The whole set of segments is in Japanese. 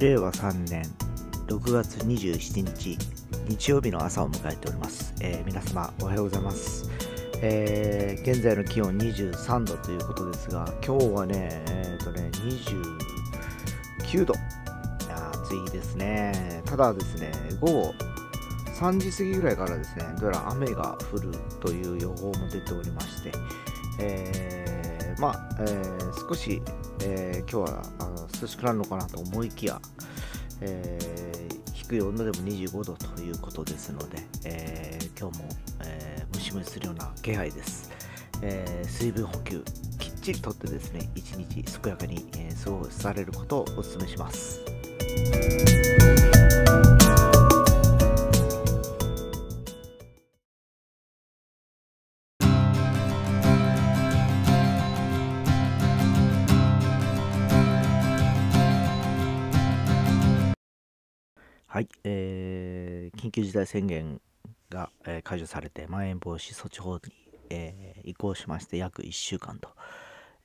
令和3年6月27日日曜日の朝を迎えております、えー皆様おはようございます、えー現在の気温23度ということですが今日はねえーとね29度。暑いですね。ただですね午後3時過ぎぐらいからですねどうやら雨が降るという予報も出ておりまして、えーまあ、えー少し、えー今日はあの涼しくなるのかなと思いきや、えー低い温度でも25度ということですので、えー今日も、えームシムシするような気配です、え水分補給きっちりとってですね一日健やかに、え過ごされることをお勧めします。はい、えー緊急事態宣言が、えー解除されて、まん延防止措置法に、えー移行しまして、約1週間と、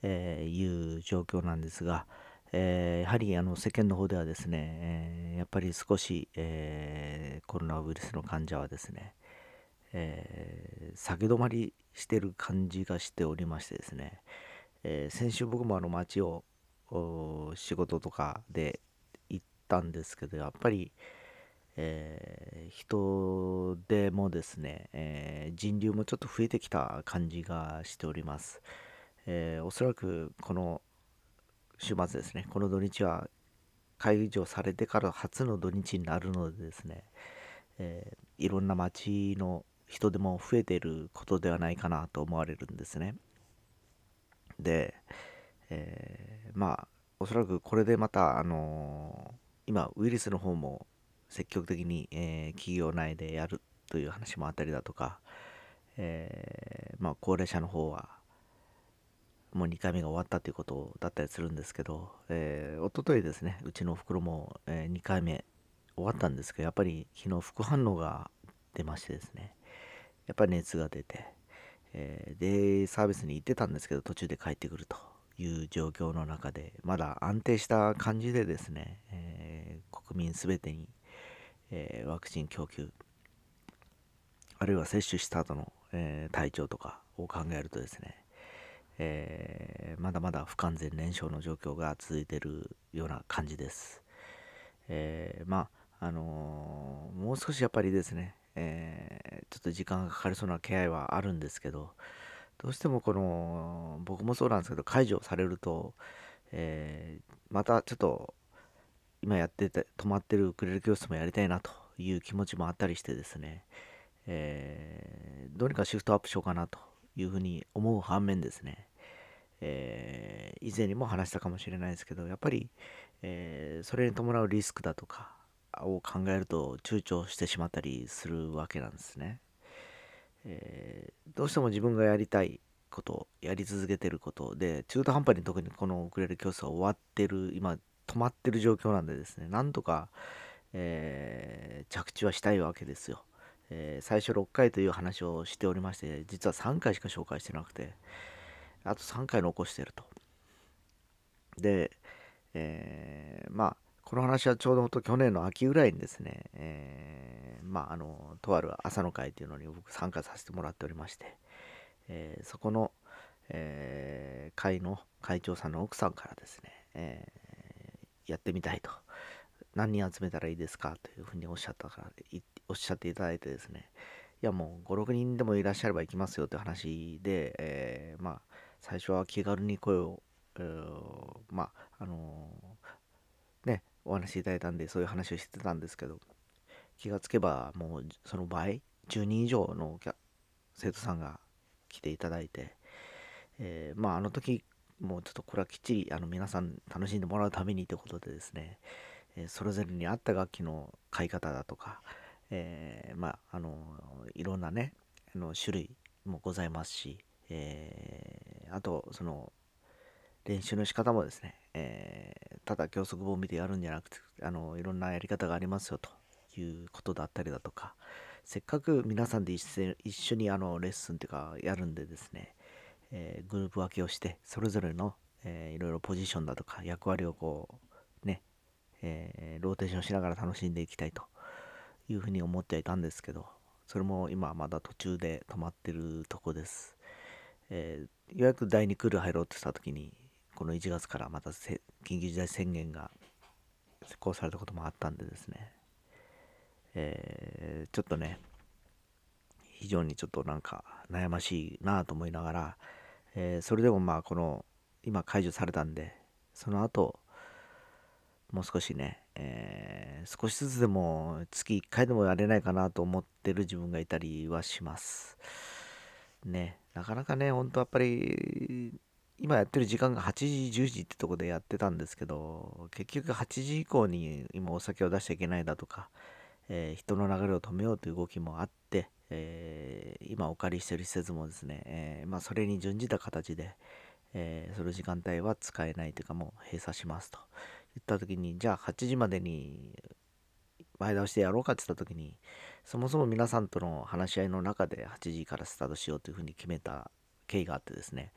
えいう状況なんですが、えやはりあの世間の方ではですね、えやっぱり少し、えコロナウイルスの患者はですね、えー下げ止まりしてる感じがしておりましてですね、え先週僕もあの街を仕事とかで行ったんですけどやっぱり、えー人手もですね、えー人流もちょっと増えてきた感じがしております、えーおそらくこの週末ですねこの土日は解除されてから初の土日になるのでですね、えいろんな街の人手も増えていることではないかなと思われるんですね。で、えまあおそらくこれでまた、あの今ウイルスの方も積極的に、えー企業内でやるという話もあったりだとか、えーまあ、高齢者の方はもう2回目が終わったということだったりするんですけど、えー、一昨日ですねうちのおふくろも、え2回目終わったんですけどやっぱり昨日副反応が出ましてですねやっぱり熱が出て、えーデイサービスに行ってたんですけど途中で帰ってくるという状況の中でまだ安定した感じでですね、えー国民すべてに、えーワクチン供給あるいは接種した後の、えー体調とかを考えるとですね、えーまだまだ不完全燃焼の状況が続いているような感じです。えーまああのーもう少しやっぱりですね、えちょっと時間がかかりそうな気配はあるんですけどどうしてもこの僕もそうなんですけど解除されると、えまたちょっと今やってて止まってるウクレレ教室もやりたいなという気持ちもあったりしてですね、えーどうにかシフトアップしようかなというふうに思う反面ですね、えー以前にも話したかもしれないですけどやっぱり、えーそれに伴うリスクだとかを考えると躊躇してしまったりするわけなんですね、えーどうしても自分がやりたいことやり続けてることで中途半端に特にこのウクレレ教室は終わってる今止まってる状況なんでですねなんとか、えー着地はしたいわけですよ、えー最初6回という話をしておりまして実は3回しか紹介してなくてあと3回残してると。で、えーまあこの話はちょうど去年の秋ぐらいにですね、えーまああのとある朝の会というのに僕参加させてもらっておりまして、えーそこの、えー会の会長さんの奥さんからですね、えやってみたいと。何人集めたらいいですかというふうにおっしゃったからおっしゃっていただいてですね。いやもう56人でもいらっしゃれば行きますよという話で、えーまあ最初は気軽に声を、えーまああのーねお話しいただいたんでそういう話をしてたんですけど気がつけばもうその倍10人以上の生徒さんが来ていただいて、えーまああの時もうちょっとこれはきっちりあの皆さん楽しんでもらうためにということでですね、えそれぞれに合った楽器の買い方だとか、えーまああのいろんなねあの種類もございますし、えーあとその練習の仕方もですね、えーただ教則本を見てやるんじゃなくてあのいろんなやり方がありますよということだったりだとかせっかく皆さんで一一緒にあのレッスンっていうかやるんでですね、えーグループ分けをしてそれぞれの、えーいろいろポジションだとか役割をこうね、えー、ローテーションしながら楽しんでいきたいというふうに思ってはいたんですけど、それも今まだ途中で止まってるとこです。えー、ようやく第2クール入ろうとした時に、この1月からまた緊急事態宣言が施行されたこともあったんでですね、えー、ちょっとね、非常にちょっとなんか悩ましいなと思いながら、えー、それでもまあこの今解除されたんでその後もう少しね、えー、少しずつでも月1回でもやれないかなと思ってる自分がいたりはします。ねなかなかね本当やっぱり今やってる時間が8時10時ってとこでやってたんですけど結局8時以降に今お酒を出しちゃいけないだとか、えー、人の流れを止めようという動きもあって、えー、今お借りしてる施設もですね、えー、まあ、それに準じた形で、えその時間帯は使えないというかもう閉鎖しますと。言った時にじゃあ8時までに前倒しでやろうかって言った時にそもそも皆さんとの話し合いの中で8時からスタートしようというふうに決めた経緯があってですね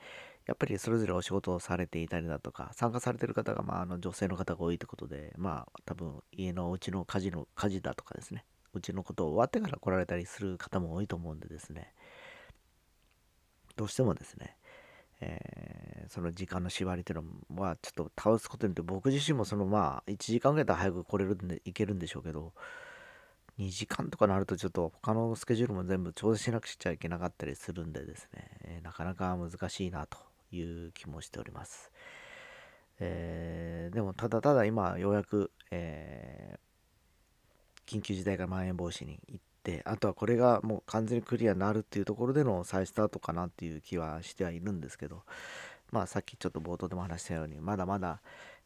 やっぱりそれぞれお仕事をされていたりだとか参加されてる方が、まあ、あの女性の方が多いということでまあ多分家のお家の家事の家事だとかですねうちのことを終わってから来られたりする方も多いと思うんでですねどうしてもですね、えー、その時間の縛りというのはちょっと倒すことによって僕自身もそのまあ1時間ぐらいだ早く来れるんでいけるんでしょうけど2時間とかなるとちょっと他のスケジュールも全部調整しなくちゃいけなかったりするんでですね、えー、なかなか難しいなという気もしております。えー、でもただただ今ようやく、え緊急事態からまん延防止に行ってあとはこれがもう完全にクリアになるっていうところでの再スタートかなっていう気はしてはいるんですけどまあさっきちょっと冒頭でも話したようにまだまだ、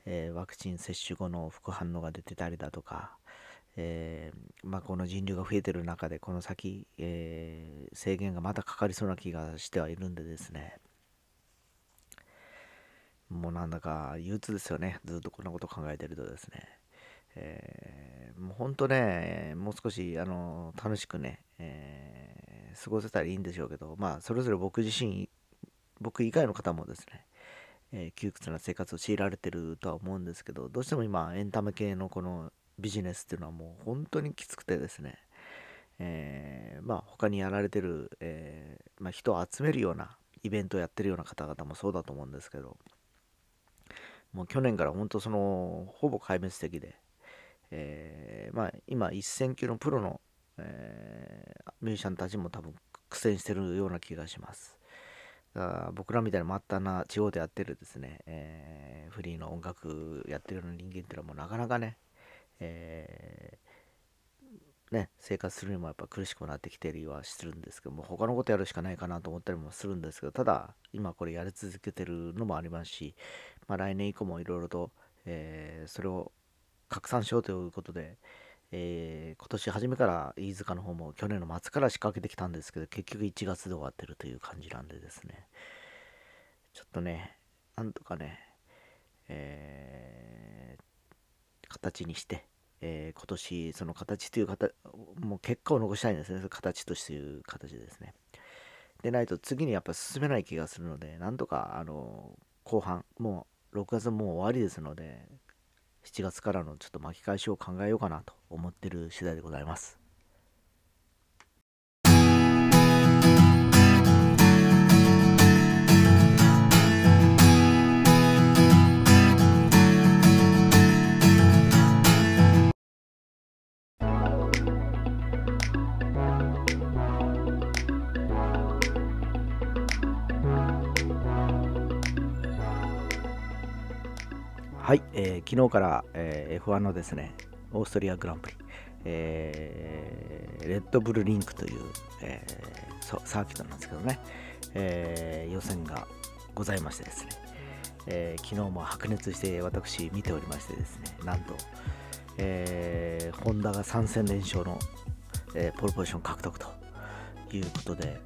えー、ワクチン接種後の副反応が出てたりだとか、えー、まあ、この人流が増えてる中でこの先、えー、制限がまたかかりそうな気がしてはいるんでですね。もうなんだか憂鬱ですよね。ずっとこんなこと考えてるとですね。えー、もうほんとね、もう少し、あの、楽しくね、えー、過ごせたらいいんでしょうけど、まあ、それぞれ僕自身、僕以外の方もですね、えー、窮屈な生活を強いられてるとは思うんですけど、どうしても今、エンタメ系のこのビジネスっていうのはもう本当にきつくてですね、えー、まあ、他にやられてる、えー、まあ、人を集めるようなイベントをやってるような方々もそうだと思うんですけど、もう去年から本当その、ほぼ壊滅的で、えー、まあ、今一線級のプロの、えー、ミュージシャンたちも多分苦戦してるような気がします。ら僕らみたいな末端な地方でやってるですね、えー、フリーの音楽やってるような人間っていうのはもうなかなかね、えー、ね、生活するにもやっぱ苦しくなってきてるはするんですけども他のことやるしかないかなと思ったりもするんですけどただ今これやり続けてるのもありますし、まあ、来年以降もいろいろと、えー、それを拡散しようということで、えー、今年初めから飯塚の方も去年の末から仕掛けてきたんですけど結局1月で終わってるという感じなんでですね。ちょっとねなんとかね、えー、形にして、えー、今年その形という形もう結果を残したいんですね。形としていう形ですね。でないと次にやっぱ進めない気がするのでなんとかあの後半もう6月もう終わりですので7月からのちょっと巻き返しを考えようかなと思ってる次第でございます。はい、えー、昨日から、えー、F1 のですね、オーストリアグランプリ、えー、レッドブルリンクという、えー、サーキットなんですけどね、えー、予選がございましてですね、えー、昨日も白熱して私見ておりましてですね、なんと、えー、ホンダが3戦連勝の、えー、ポルポジション獲得ということで、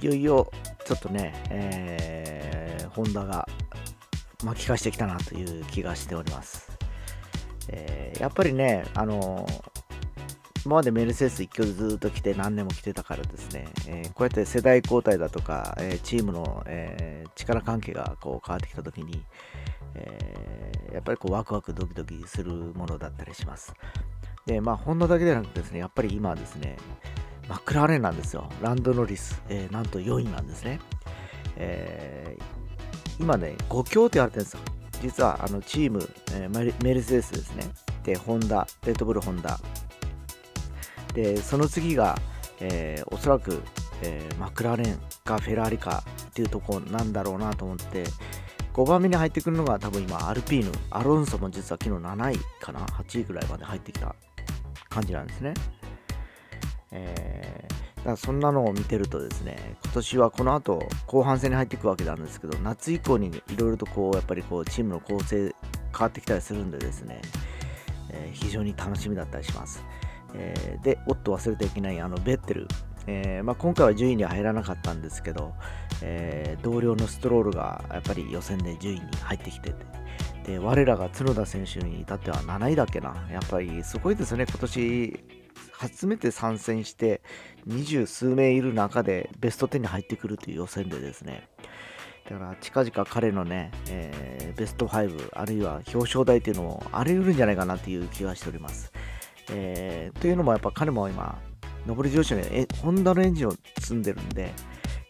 いよいよちょっとね、えー、ホンダが巻き返してきたなという気がしております。えー、やっぱりね、あの今までメルセデス一挙ずっと来て何年も来てたからですね、えー、こうやって世代交代だとか、えー、チームの、えー、力関係がこう変わってきた時に、えー、やっぱりこうワクワクドキドキするものだったりします。で、まあ、ホンダだけでなくですね、やっぱり今はですね、マクラーレンなんですよ。ランドノリス、え、なんと4位なんですね。え、今ね、5強って言われてるんですよ。実はあのチーム、えー、メルセデスですね。で、ホンダ、レッドブルホンダ。で、その次が、えー、おそらく、えー、マクラーレンかフェラーリかっていうとこなんだろうなと思って、5番目に入ってくるのが多分今アルピーヌ、アロンソも実は昨日7位かな、8位ぐらいまで入ってきた感じなんですね。えー、だそんなのを見てるとですね、今年はこの後後半戦に入っていくわけなんですけど、夏以降にいろいろとこう、やっぱりこうチームの構成変わってきたりするんでですね、えー、非常に楽しみだったりします。えー、で、おっと忘れてはいけないあのベッテル、えーまあ、今回は順位には入らなかったんですけど、え、同僚のストロールがやっぱり予選で順位に入ってきてて、で我らが角田選手に至っては7位だっけな、やっぱりすごいですね、今年初めて参戦して二十数名いる中でベスト10に入ってくるという予選でですね、だから近々彼のね、えー、ベスト5あるいは表彰台というのもあり得るんじゃないかなという気はしております。えー、というのもやっぱ彼も今上り調子にホンダのエンジンを積んでるんで、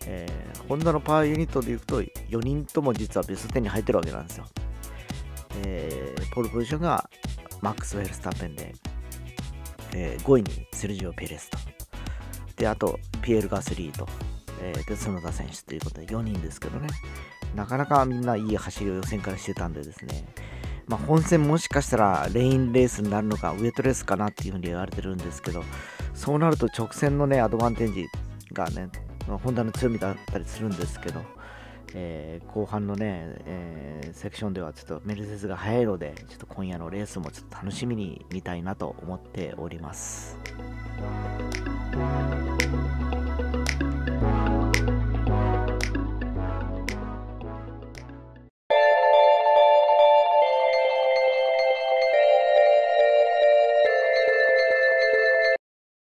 えー、ホンダのパワーユニットでいくと4人とも実はベスト10に入ってるわけなんですよ。えー、ポールポジションがマックス・ウェルスタッペンで、えー、5位にセルジオ・ペレスと。で、あと、ピエール・ガスリーと、えー、で、角田選手ということで4人ですけどね。なかなかみんないい走りを予選からしてたんでですね。まあ、本戦もしかしたらレインレースになるのか、ウエットレースかなっていうふうに言われてるんですけど、そうなると直線のね、アドバンテージがね、ホンダの強みだったりするんですけど、えー、後半のね、えー、セクションではちょっとメルセデスが速いので、ちょっと今夜のレースもちょっと楽しみに見たいなと思っております。